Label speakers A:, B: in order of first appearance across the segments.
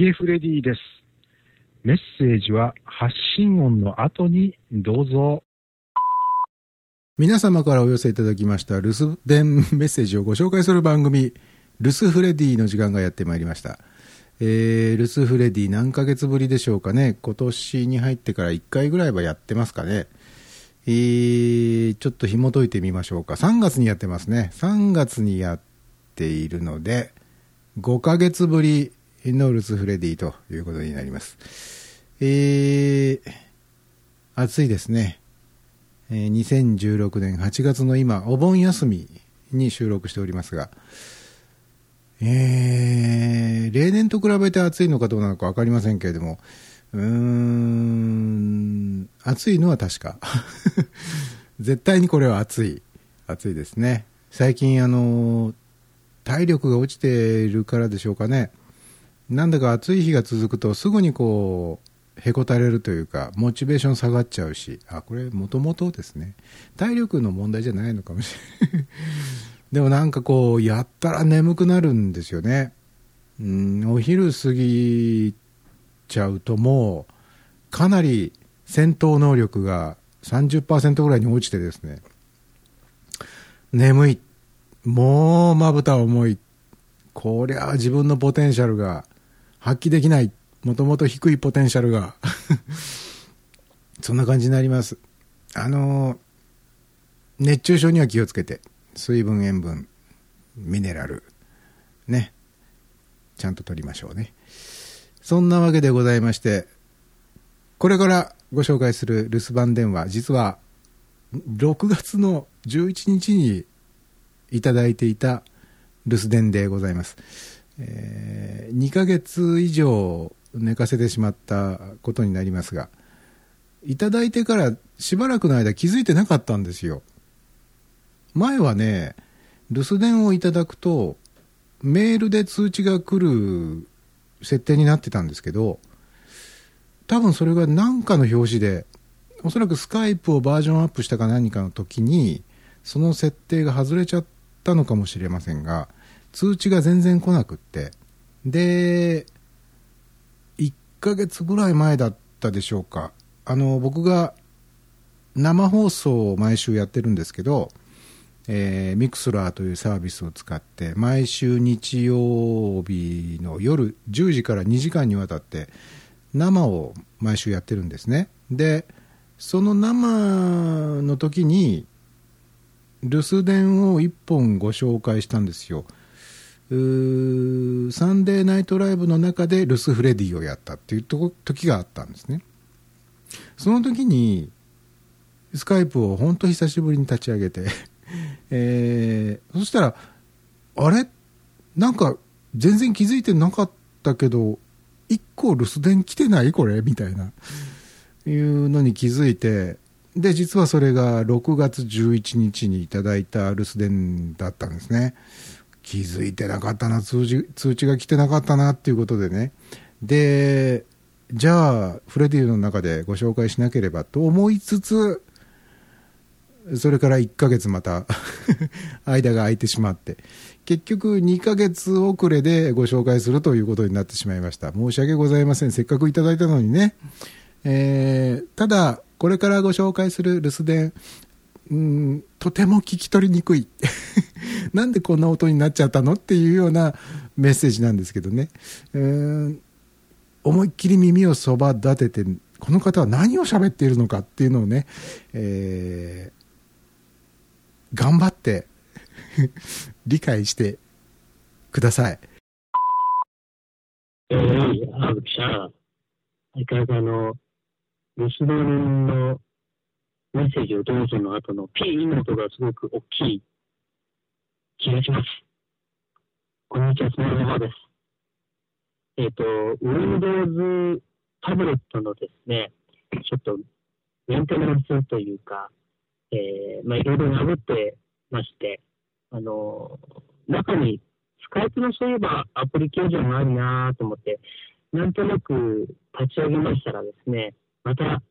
A: ゲフレディです。メッセージは発信音の後にどうぞ。
B: 皆様からお寄せいただきました留守電メッセージをご紹介する番組、留守フレディの時間がやってまいりました。えー、留守フレディ何ヶ月ぶりでしょうかね。今年に入ってから1回ぐらいはやってますかね。えー、ちょっと紐解いてみましょうか。3月にやってますね。3月にやっているので、5ヶ月ぶりのルスフレディということになります。えー、暑いですね。えー、2016年8月の今、お盆休みに収録しておりますが、えー、例年と比べて暑いのかどうなのか分かりませんけれども、うーん、暑いのは確か。絶対にこれは暑い。暑いですね。最近、あの、体力が落ちているからでしょうかね。なんだか暑い日が続くとすぐにこう、へこたれるというか、モチベーション下がっちゃうし、あ、これもともとですね、体力の問題じゃないのかもしれない。でもなんかこう、やったら眠くなるんですよね。うん、お昼過ぎちゃうともう、かなり戦闘能力が30%ぐらいに落ちてですね、眠い。もうまぶた重い。こりゃ自分のポテンシャルが発揮できない。もともと低いポテンシャルがそんな感じになります。あの熱中症には気をつけて、水分、塩分、ミネラル、ね、ちゃんと取りましょうね。そんなわけでございまして、これからご紹介する留守番電話、実は6月の11日にいただいていた留守電でございます。えー、2ヶ月以上寝かせてしまったことになりますが、いただいてからしばらくの間気づいてなかったんですよ。前はね、留守電をいただくと、メールで通知が来る設定になってたんですけど、多分それが何かの表紙で、おそらくスカイプをバージョンアップしたか何かの時に、その設定が外れちゃったのかもしれませんが、通知が全然来なくって、で、1ヶ月ぐらい前だったでしょうか。あの、僕が生放送を毎週やってるんですけど、えー、 Mixlr というサービスを使って、毎週日曜日の夜10時から2時間にわたって、生を毎週やってるんですね。で、その生の時に、留守電を1本ご紹介したんですよ。サンデーナイトライブの中でルス・フレディをやったっていう時があったんですね。その時に、スカイプを本当久しぶりに立ち上げて えー、そしたら、あれ？なんか全然気づいてなかったけど、1個留守電来てない？これ？みたいな、いうのに気づいて、で、実はそれが6月11日にいただいた留守電だったんですね。気づいてなかったな、通知、通知が来てなかったなっていうことでね。で、じゃあ、フレディの中でご紹介しなければと思いつつ、それから1ヶ月また 間が空いてしまって、結局2ヶ月遅れでご紹介するということになってしまいました。申し訳ございません。せっかくいただいたのにね。えー、ただ、これからご紹介する留守電、うん、とても聞き取りにくい。なんでこんな音になっちゃったのっていうようなメッセージなんですけどね。えー、思いっきり耳をそば立てて、この方は何を喋っているのかっていうのをね、えー、頑張って 理解してください。
C: えー、あの、相変わらずあの、留守電のメッセージをどうぞの後のピーの音がすごく大きい気がします。こんにちは、スマホです。えっ、ー、と、Windows タブレットのですね、ちょっとメンテナンスというか、えー、まあ、いろいろ破ってまして、あの、中にスカイプのそういえばアプリケーションがあるなと思って、なんとなく立ち上げましたらですね、また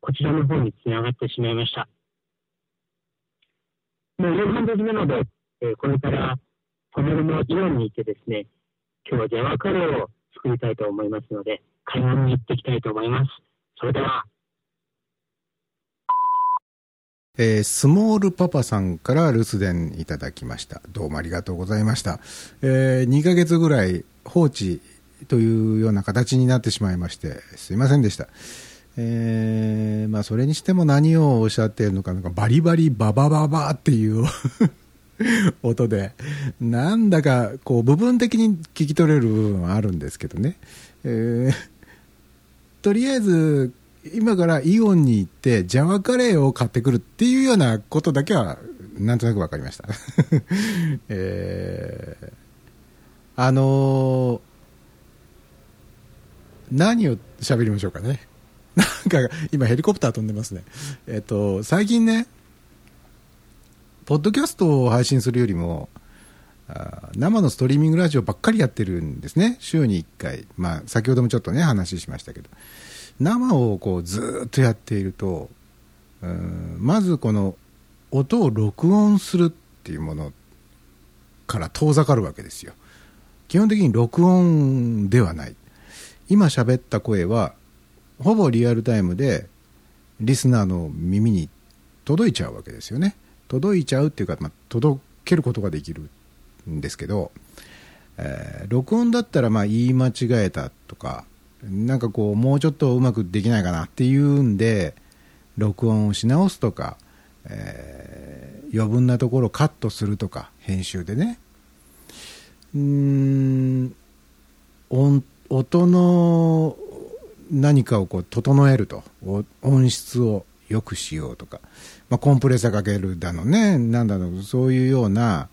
C: こちらの方につながってしまいました。もう夕飯時なので、えー、これからパネルのイオンに行ってですね、今日はジャワカレーを作りたいと思いますので、買い物に行っていきたいと思います。それでは、
B: えースモールパパさんから留守電いただきました。どうもありがとうございました。え2ヶ月ぐらい放置というような形になってしまいまして、すいませんでした。えーまあそれにしても何をおっしゃっているのか、なんかバリバリババババっていう 音で、なんだかこう部分的に聞き取れる部分はあるんですけどね。えーとりあえず、今からイオンに行って、ジャワカレーを買ってくるっていうようなことだけは、なんとなく分かりました。えーあのー何を喋りましょうかね。なんか、今ヘリコプター飛んでますね。えっ、と、最近ね、ポッドキャストを配信するよりも、あ生のストリーミングラジオばっかりやってるんですね。週に1回。まあ、先ほどもちょっとね、話しましたけど。生をこうずっとやっていると、うんまずこの音を録音するっていうものから遠ざかるわけですよ。基本的に録音ではない。今喋った声は、ほぼリアルタイムで、リスナーの耳に届いちゃうわけですよね。届いちゃうっていうか、まあ、届けることができるんですけど、えー録音だったらまあ言い間違えたとか、なんかこう、もうちょっとうまくできないかなっていうんで、録音をし直すとか、えー余分なところをカットするとか、編集でね。うーん、音の何かをこう整えると、音質を良くしようとか、まあ、コンプレッサーかけるだのね、なんだろう、そういうような、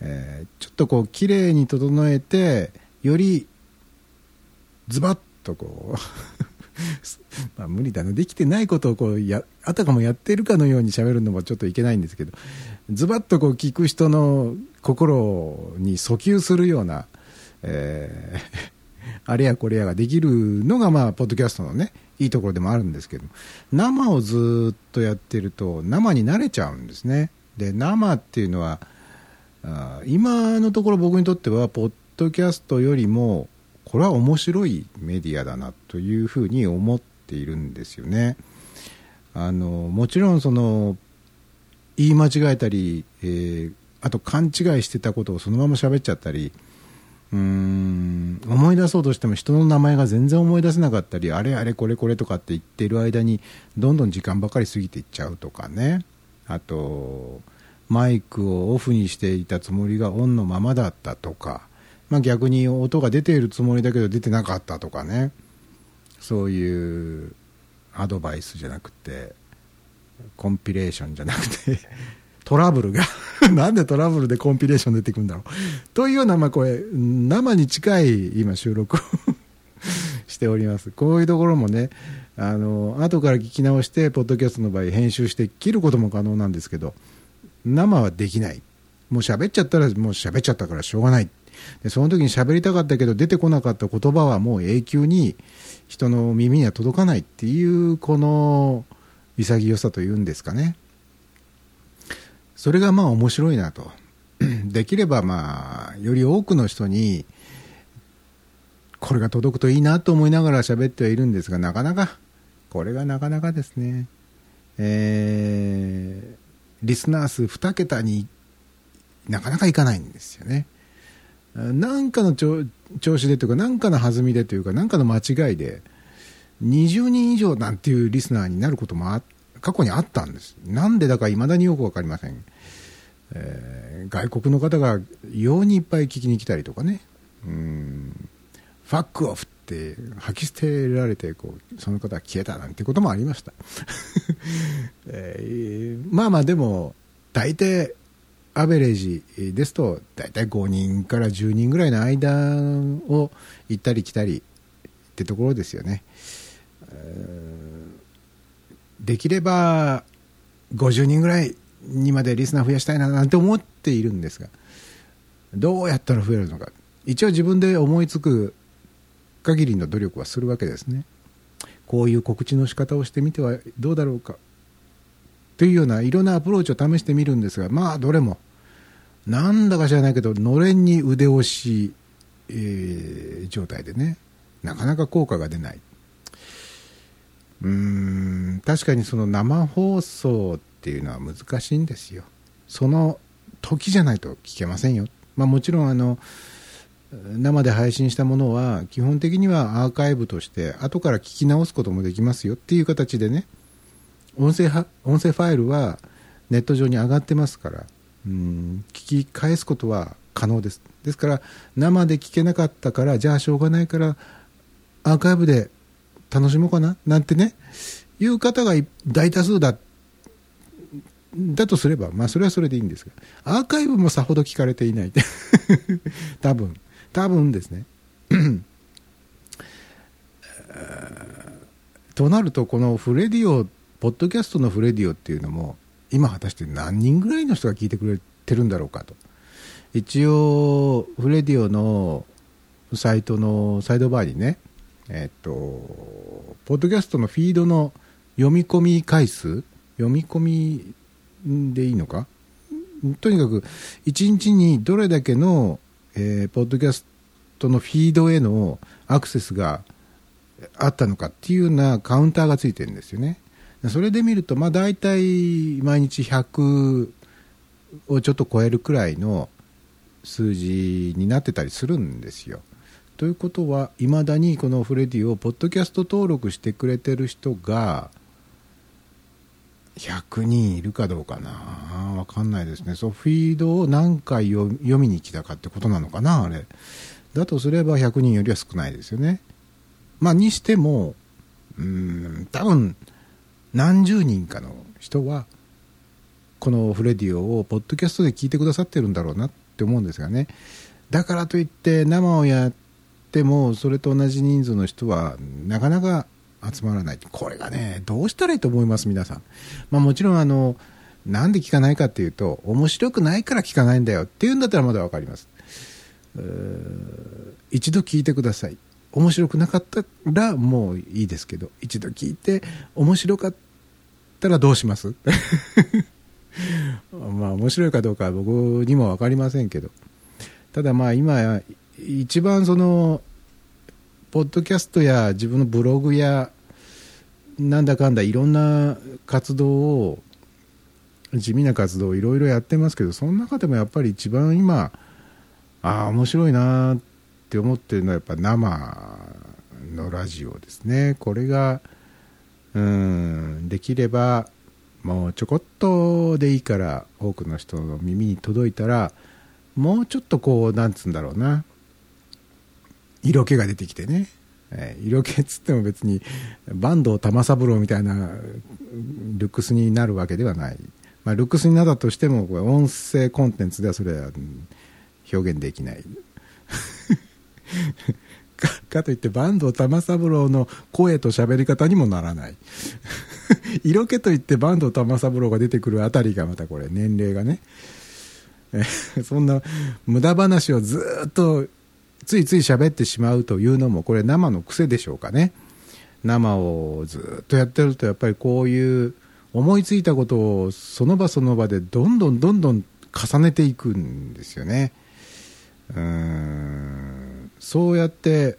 B: えーちょっとこう、綺麗に整えて、よりズバッとこう まあ無理だな。できてないことをこうやあたかもやってるかのように喋るのもちょっといけないんですけどズバッとこう聞く人の心に訴求するような、えーあれやこれやができるのがまあポッドキャストのねいいところでもあるんですけど生をずっとやってると生に慣れちゃうんですね。で生っていうのはあ今のところ僕にとってはポッドキャストよりもこれは面白いメディアだなというふうに思っているんですよね。あのもちろんその言い間違えたり、えーあと勘違いしてたことをそのまま喋っちゃったりうん。思い出そうとしても人の名前が全然思い出せなかったりあれあれこれこれとかって言ってる間にどんどん時間ばかり過ぎていっちゃうとかね。あとマイクをオフにしていたつもりがオンのままだったとか、まあ、逆に音が出ているつもりだけど出てなかったとかね。そういうアドバイスじゃなくてコンピレーションじゃなくて。トラブルが なんでトラブルでコンピレーション出てくるんだろう。というような、まあ、これ生に近い今収録を しております。こういうところもねあの後から聞き直してポッドキャストの場合編集して切ることも可能なんですけど生はできない。もう喋っちゃったらもう喋っちゃったからしょうがない。でその時に喋りたかったけど出てこなかった言葉はもう永久に人の耳には届かないっていうこの潔さというんですかね。それがまあ面白いなと。できればまあより多くの人にこれが届くといいなと思いながら喋ってはいるんですがなかなかこれがなかなかですね。えーリスナー数2桁になかなかいかないんですよね。なんかの調子でというかなんかの弾みでというかなんかの間違いで20人以上なんていうリスナーになることもあっ過去にあったんです。なんでだか未だによく分かりません、えー外国の方が異様にいっぱい聞きに来たりとかね。うん。ファックオフって吐き捨てられてこうその方は消えたなんてこともありました、えーまあまあでも大体アベレージですと大体5人から10人ぐらいの間を行ったり来たりってところですよね、えーできれば50人ぐらいにまでリスナー増やしたいななんて思っているんですがどうやったら増えるのか。一応自分で思いつく限りの努力はするわけですね。こういう告知の仕方をしてみてはどうだろうか。というようないろんなアプローチを試してみるんですがまあどれもなんだか知らないけどのれんに腕押し、えー状態でねなかなか効果が出ない。うん、確かにその生放送っていうのは難しいんですよ。その時じゃないと聞けませんよ。まあもちろんあの、生で配信したものは基本的にはアーカイブとして後から聞き直すこともできますよっていう形でね音声は音声ファイルはネット上に上がってますからうん聞き返すことは可能ですですから生で聞けなかったからじゃあしょうがないからアーカイブで楽しもうかな？なんてねいう方が大多数だだとすればまあそれはそれでいいんですがアーカイブもさほど聞かれていない。多分多分ですね。となるとこのフレディオポッドキャストのフレディオっていうのも今果たして何人ぐらいの人が聞いてくれてるんだろうかと。一応フレディオのサイトのサイドバーにねえっとポッドキャストのフィードの読み込み回数？読み込みでいいのか？とにかく1日にどれだけのえー、ポッドキャストのフィードへのアクセスがあったのかっていうようなカウンターがついてるんですよね。それで見ると、まあ大体毎日100をちょっと超えるくらいの数字になってたりするんですよ。ということは、いまだにこのフレディをポッドキャスト登録してくれてる人が、100人いるかどうかなわかんないですね。そう、フィードを何回読みに来たかってことなのかなあれ。だとすれば100人よりは少ないですよね。まあ、にしても、うん、多分、何十人かの人は、このフレディオをポッドキャストで聞いてくださってるんだろうなって思うんですがね。だからといって生をやっても、それと同じ人数の人は、なかなか集まらない。これがね、どうしたらいいと思います、皆さん。まあもちろんあの、なんで聞かないかっていうと、面白くないから聞かないんだよっていうんだったらまだわかります。一度聞いてください。面白くなかったらもういいですけど、一度聞いて面白かったらどうします？まあ面白いかどうかは僕にも分かりませんけど。ただまあ今、一番その、ポッドキャストや自分のブログやなんだかんだいろんな活動を地味な活動をいろいろやってますけどその中でもやっぱり一番今ああ面白いなって思ってるのはやっぱ生のラジオですね。これがうんできればもうちょこっとでいいから多くの人の耳に届いたらもうちょっとこうなんつうんだろうな。色気が出てきてね。えー、色気っつっても別に坂東玉三郎みたいなルックスになるわけではない、まあ、ルックスになったとしてもこれ音声コンテンツではそれは表現できない。かかといって坂東玉三郎の声と喋り方にもならない。色気といって坂東玉三郎が出てくるあたりがまたこれ年齢がね。そんな無駄話をずっとついつい喋ってしまうというのもこれ生の癖でしょうかね。生をずっとやってるとやっぱりこういう思いついたことをその場その場でどんどんどんどん重ねていくんですよね。うん。そうやって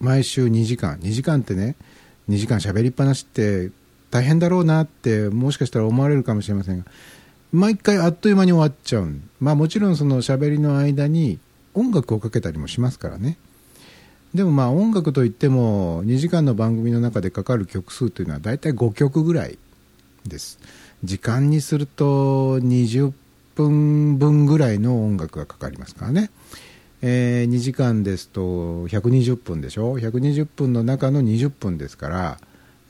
B: 毎週2時間2時間ってね2時間喋りっぱなしって大変だろうなってもしかしたら思われるかもしれませんが毎回あっという間に終わっちゃうまあもちろんその喋りの間に音楽をかけたりもしますからね。でもまあ音楽といっても2時間の番組の中でかかる曲数というのは大体5曲ぐらいです。時間にすると20分分ぐらいの音楽がかかりますからね、えー、2時間ですと120分でしょ？120分の中の20分ですから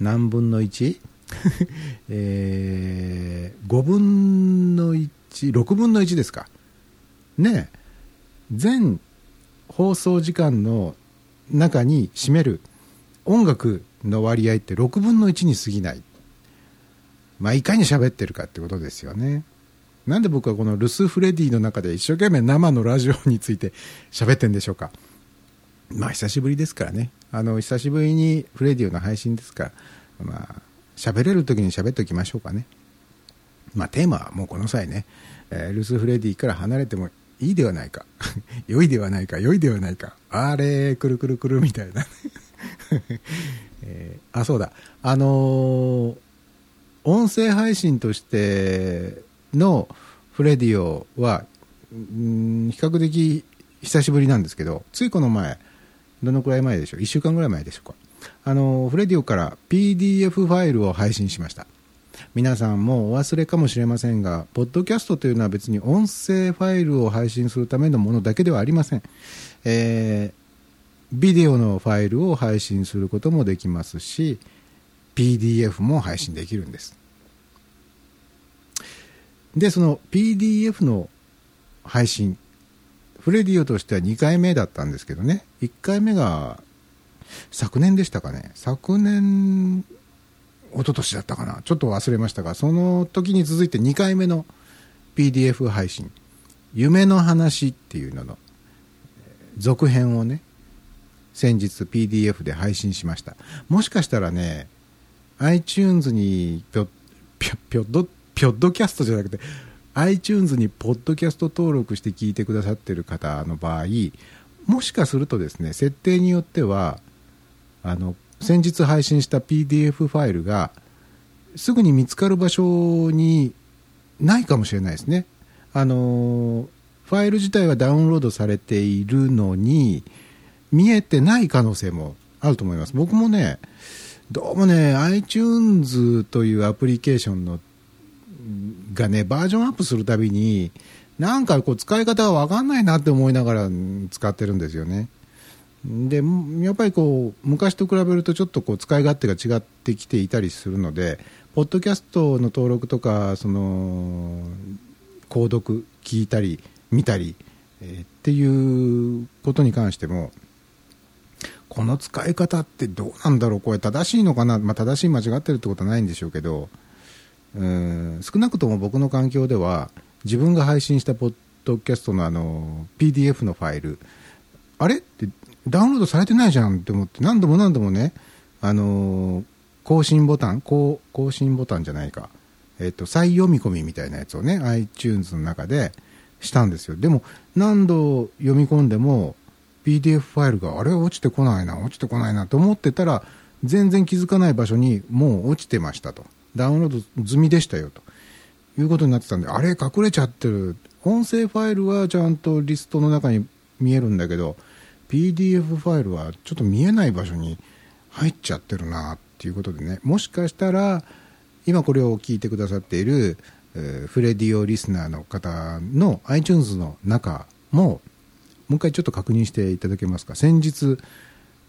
B: 何分の 1? えー、5分の16分の1ですか。ねえ。全放送時間の中に占める音楽の割合って6分の1に過ぎない。まあ、いかに喋ってるかってことですよね。なんで僕はこのルス・フレディの中で一生懸命生のラジオについて喋ってんでしょうか。まあ、久しぶりですからね。あの、久しぶりにフレディオの配信ですから、まあ、喋れる時に喋っておきましょうかね。まあ、テーマはもうこの際ね、えー、ルス・フレディから離れてもいいではないか。良いではないか、良いではないか。あれ、くるくるくるみたいな。えーあ、そうだ。あのー音声配信としてのフレディオは、うん比較的久しぶりなんですけど、ついこの前、どのくらい前でしょう ?1 週間ぐらい前でしょうか？あのーフレディオから PDF ファイルを配信しました。皆さんもお忘れかもしれませんが、ポッドキャストというのは別に音声ファイルを配信するためのものだけではありません。えービデオのファイルを配信することもできますし、PDF も配信できるんです。で、その PDF の配信、フレディオとしては2回目だったんですけどね、1回目が昨年でしたかね、昨年、一昨年だったかな、ちょっと忘れましたが、その時に続いて2回目の PDF 配信、夢の話っていうのの続編をね、先日 PDF で配信しました。もしかしたらね、iTunes にぴょ、ぴょ、ぴょっど、ぴょっどキャストじゃなくて、iTunes にポッドキャスト登録して聞いてくださってる方の場合、もしかするとですね、設定によっては、あの、先日配信した PDF ファイルが、すぐに見つかる場所にないかもしれないですね。あの、ファイル自体はダウンロードされているのに、見えてない可能性もあると思います。僕もね、どうもね、iTunes というアプリケーションのがね、バージョンアップするたびに、なんかこう使い方がわかんないなって思いながら使ってるんですよね。で、やっぱりこう、昔と比べるとちょっとこう使い勝手が違ってきていたりするので、ポッドキャストの登録とか、その、購読聞いたり、見たり、えーっていうことに関しても、この使い方ってどうなんだろう？これ正しいのかな、まあ、正しい間違ってるってことはないんでしょうけどうん少なくとも僕の環境では自分が配信したポッドキャストのあの PDF のファイルあれ？ってダウンロードされてないじゃんって思って何度も何度もねあの更新ボタン更更新ボタンじゃないか、えっと再読み込みみたいなやつをね iTunes の中でしたんですよ。でも何度読み込んでも PDF ファイルがあれ？落ちてこないな落ちてこないなと思ってたら全然気づかない場所にもう落ちてましたと。ダウンロード済みでしたよと。いうことになってたんであれ？隠れちゃってる。音声ファイルはちゃんとリストの中に見えるんだけど PDF ファイルはちょっと見えない場所に入っちゃってるなっていうことでね。もしかしたら今これを聞いてくださっている、えーフレディオリスナーの方の iTunes の中ももう一回ちょっと確認していただけますか。先日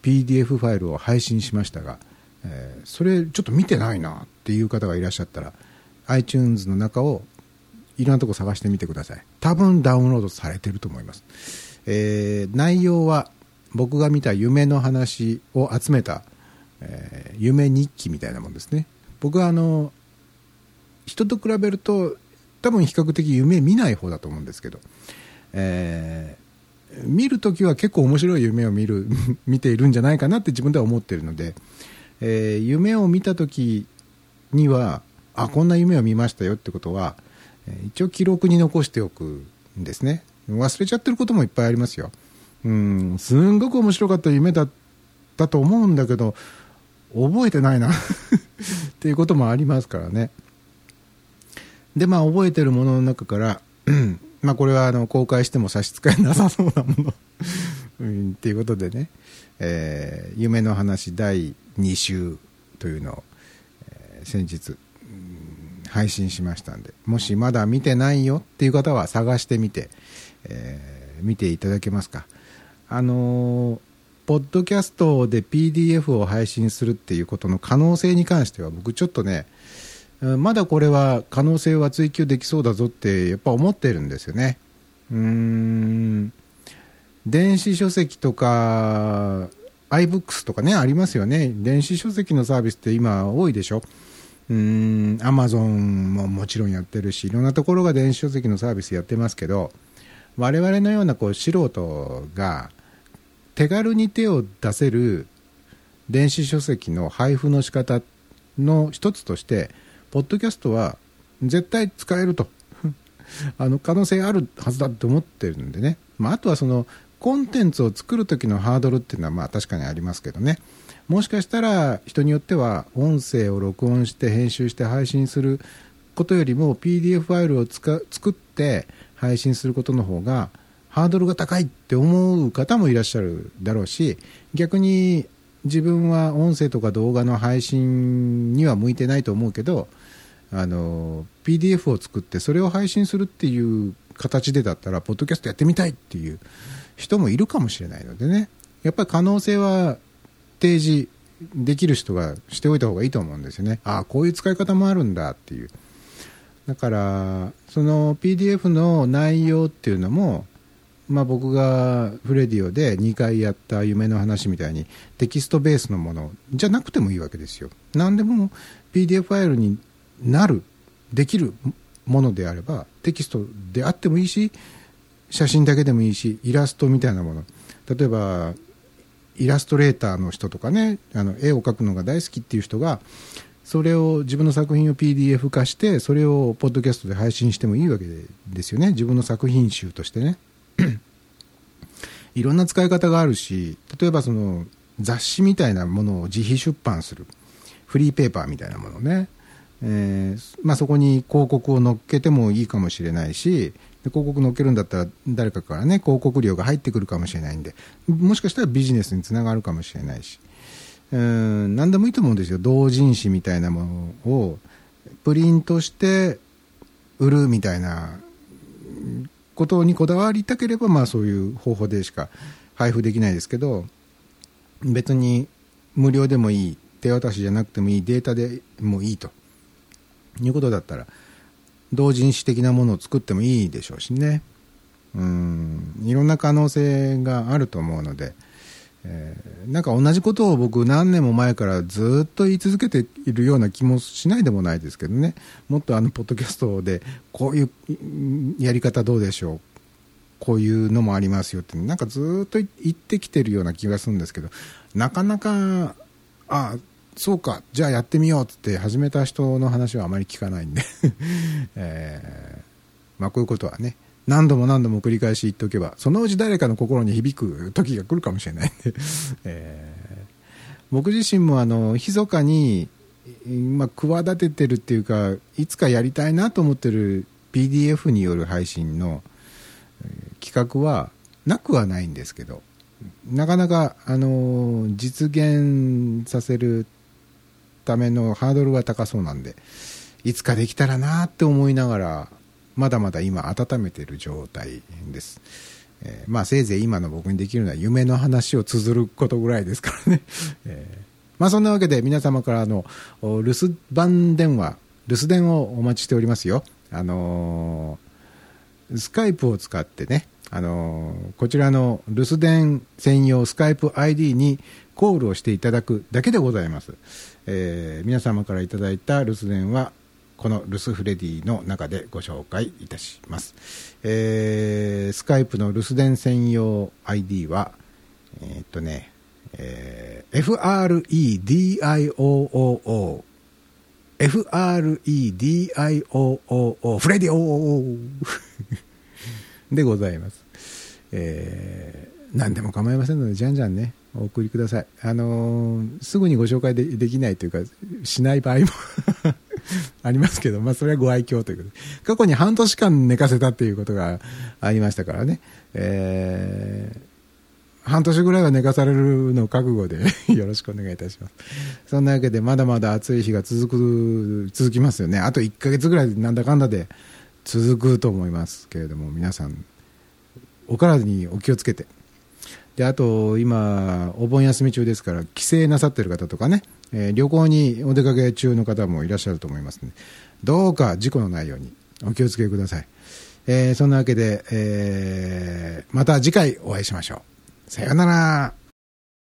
B: PDF ファイルを配信しましたが、えーそれちょっと見てないなっていう方がいらっしゃったら iTunes の中をいろんなとこ探してみてください。多分ダウンロードされてると思います、えー内容は僕が見た夢の話を集めた、えー夢日記みたいなもんですね。僕はあの人と比べると多分比較的夢見ない方だと思うんですけど、えー見るときは結構面白い夢を見る 見ているんじゃないかなって自分では思ってるので、えー夢を見たときにはあこんな夢を見ましたよってことは、一応記録に残しておくんですね。忘れちゃってることもいっぱいありますよ。うん。すんごく面白かった夢だったと思うんだけど覚えてないな。っていうこともありますからね。でまあ覚えてるものの中から、まあこれはあの公開しても差し支えなさそうなもの、うん、っていうことでね、えー夢の話第2週というのを、えー先日、うん配信しましたんでもしまだ見てないよっていう方は探してみて、えー見ていただけますか。あのーポッドキャストで PDF を配信するっていうことの可能性に関しては僕ちょっとねまだこれは可能性は追求できそうだぞってやっぱ思ってるんですよね。うーん。電子書籍とか iBooks とかねありますよね。電子書籍のサービスって今多いでしょ。うーん。Amazon ももちろんやってるしいろんなところが電子書籍のサービスやってますけど我々のようなこう素人が手軽に手を出せる電子書籍の配布の仕方の一つとしてポッドキャストは絶対使えると。あの可能性あるはずだと思ってるんでね、まあ、あとはそのコンテンツを作る時のハードルっていうのはまあ確かにありますけどね。もしかしたら人によっては音声を録音して編集して配信することよりも PDF ファイルを作って配信することの方がハードルが高いって思う方もいらっしゃるだろうし逆に自分は音声とか動画の配信には向いてないと思うけどあの PDF を作ってそれを配信するっていう形でだったらポッドキャストやってみたいっていう人もいるかもしれないのでね。やっぱり可能性は提示できる人がしておいた方がいいと思うんですよね。ああこういう使い方もあるんだっていう。だからその PDF の内容っていうのもまあ、僕がフレディオで2回やった夢の話みたいにテキストベースのものじゃなくてもいいわけですよ。何でも PDF ファイルになるできるものであればテキストであってもいいし写真だけでもいいしイラストみたいなもの。例えばイラストレーターの人とかねあの絵を描くのが大好きっていう人がそれを自分の作品を PDF 化してそれをポッドキャストで配信してもいいわけですよね。自分の作品集としてね。いろんな使い方があるし例えばその雑誌みたいなものを自費出版する。フリーペーパーみたいなものね、えー、まあ、そこに広告を載っけてもいいかもしれないし広告載っけるんだったら誰かからね広告料が入ってくるかもしれないんでもしかしたらビジネスにつながるかもしれないし。うん何でもいいと思うんですよ。同人誌みたいなものをプリントして売るみたいなことにこだわりたければ、まあ、そういう方法でしか配布できないですけど別に無料でもいい手渡しじゃなくてもいいデータでもいいということだったら同人誌的なものを作ってもいいでしょうしね。うんいろんな可能性があると思うので、えー、なんか同じことを僕何年も前からずっと言い続けているような気もしないでもないですけどね。もっとあのポッドキャストでこういうやり方どうでしょう。こういうのもありますよってなんかずっと言ってきてるような気がするんですけど。なかなかあそうか。じゃあやってみようって始めた人の話はあまり聞かないんで。えー、まあこういうことはね何度も何度も繰り返し言っておけばそのうち誰かの心に響く時が来るかもしれないんで、えー、僕自身もあの密かに、まあ、企ててるっていうかいつかやりたいなと思ってる PDF による配信の企画はなくはないんですけどなかなか、あの実現させるためのハードルは高そうなんでいつかできたらなって思いながらまだまだ今温めてる状態です、えー、まあせいぜい今の僕にできるのは夢の話を綴ることぐらいですからね、えー、まあそんなわけで皆様からの留守番電話留守電をお待ちしておりますよ。あのー、スカイプを使ってねあのこちらの留守電専用スカイプ ID にコールをしていただくだけでございます、えー、皆様からいただいた留守電はこの留守フレディの中でご紹介いたします、えー、スカイプの留守電専用 ID はえー、っとね、えー、FREDIOOO FREDIOOO フレディオーでございます。えー、何でも構いませんので、じゃんじゃんね、お送りください。あのー、すぐにご紹介でできないというか、しない場合も ありますけど、まあ、それはご愛嬌ということで。過去に半年間寝かせたっていうことがありましたからね。えー、半年ぐらいは寝かされるのを覚悟で よろしくお願いいたします。そんなわけで、まだまだ暑い日が続く、続きますよね。あと1ヶ月ぐらいなんだかんだで、続くと思いますけれども皆さんお体にお気をつけてであと今お盆休み中ですから帰省なさってる方とかね、えー、旅行にお出かけ中の方もいらっしゃると思いますのでどうか事故のないようにお気をつけください、えー、そんなわけで、えー、また次回お会いしましょう。さようなら。